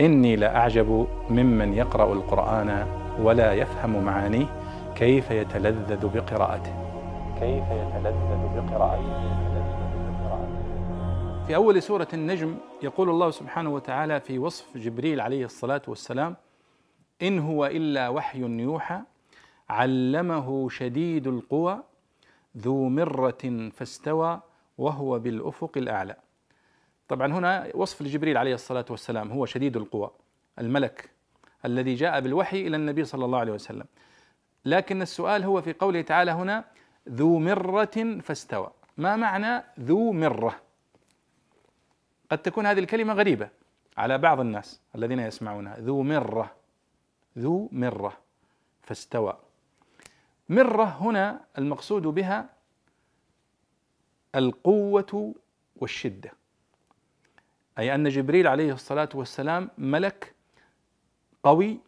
إني لأعجب ممن يقرأ القرآن ولا يفهم معانيه كيف يتلذذ بقراءته. كيف يتلذذ بقراءته. في أول سورة النجم يقول الله سبحانه وتعالى في وصف جبريل عليه الصلاة والسلام إن هو إلا وحي يوحى علمه شديد القوى ذو مرة فاستوى وهو بالأفق الأعلى. طبعا هنا وصف لجبريل عليه الصلاة والسلام هو شديد القوى الملك الذي جاء بالوحي إلى النبي صلى الله عليه وسلم. لكن السؤال هو في قوله تعالى هنا ذو مرة فاستوى. ما معنى ذو مرة؟ قد تكون هذه الكلمة غريبة على بعض الناس الذين يسمعونها. ذو مرة ذو مرة فاستوى. مرة هنا المقصود بها القوة والشدة. أي أن جبريل عليه الصلاة والسلام ملك قوي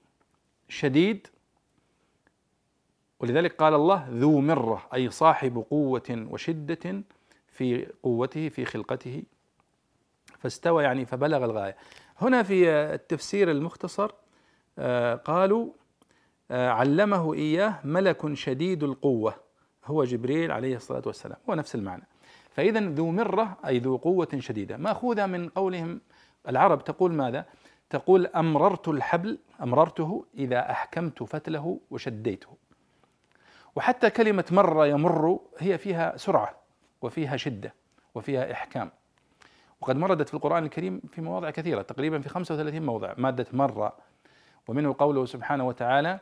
شديد. ولذلك قال الله ذو مرة أي صاحب قوة وشدة في قوته في خلقته. فاستوى يعني فبلغ الغاية. هنا في التفسير المختصر آه، قالوا آه، علمه إياه ملك شديد القوة هو جبريل عليه الصلاة والسلام. هو نفس المعنى. فإذا ذو مرة أي ذو قوة شديدة. مأخوذة من قولهم العرب تقول ماذا؟ تقول أمررت الحبل أمررته إذا أحكمت فتله وشديته. وحتى كلمة مر يمر هي فيها سرعة وفيها شدة وفيها إحكام. وقد مردت في القرآن الكريم في مواضع كثيرة تقريبا في 35 موضع. مادة مر ومنه قوله سبحانه وتعالى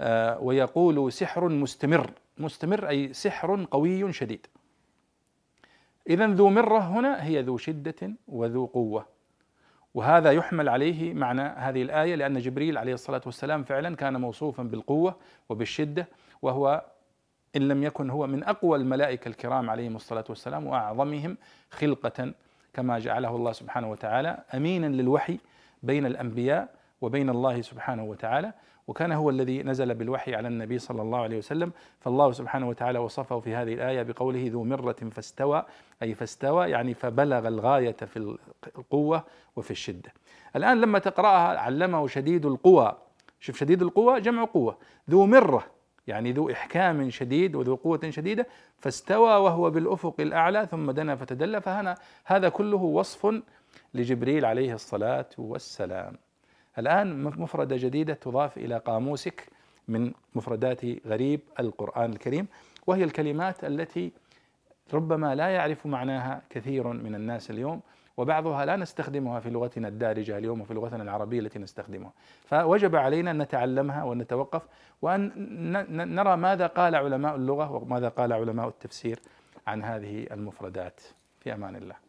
آه، ويقول سحر مستمر. مستمر أي سحر قوي شديد. إذا ذو مرة هنا هي ذو شدة وذو قوة. وهذا يحمل عليه معنى هذه الآية لأن جبريل عليه الصلاة والسلام فعلا كان موصوفا بالقوة وبالشدة وهو إن لم يكن هو من أقوى الملائكة الكرام عليهم الصلاة والسلام وأعظمهم خلقة كما جعله الله سبحانه وتعالى أمينا للوحي بين الأنبياء وبين الله سبحانه وتعالى. وكان هو الذي نزل بالوحي على النبي صلى الله عليه وسلم. فالله سبحانه وتعالى وصفه في هذه الآية بقوله ذو مرة فاستوى أي فاستوى يعني فبلغ الغاية في القوة وفي الشدة. الآن لما تقرأها علمه شديد القوى. شوف شديد القوى جمع قوة. ذو مرة يعني ذو إحكام شديد وذو قوة شديدة فاستوى وهو بالأفق الأعلى ثم دنا فتدلى فهنا هذا كله وصف لجبريل عليه الصلاة والسلام. الآن مفردة جديدة تضاف إلى قاموسك من مفردات غريب القرآن الكريم وهي الكلمات التي ربما لا يعرف معناها كثير من الناس اليوم وبعضها لا نستخدمها في لغتنا الدارجة اليوم وفي لغتنا العربية التي نستخدمها. فوجب علينا أن نتعلمها وأن نتوقف وأن نرى ماذا قال علماء اللغة وماذا قال علماء التفسير عن هذه المفردات. في أمان الله.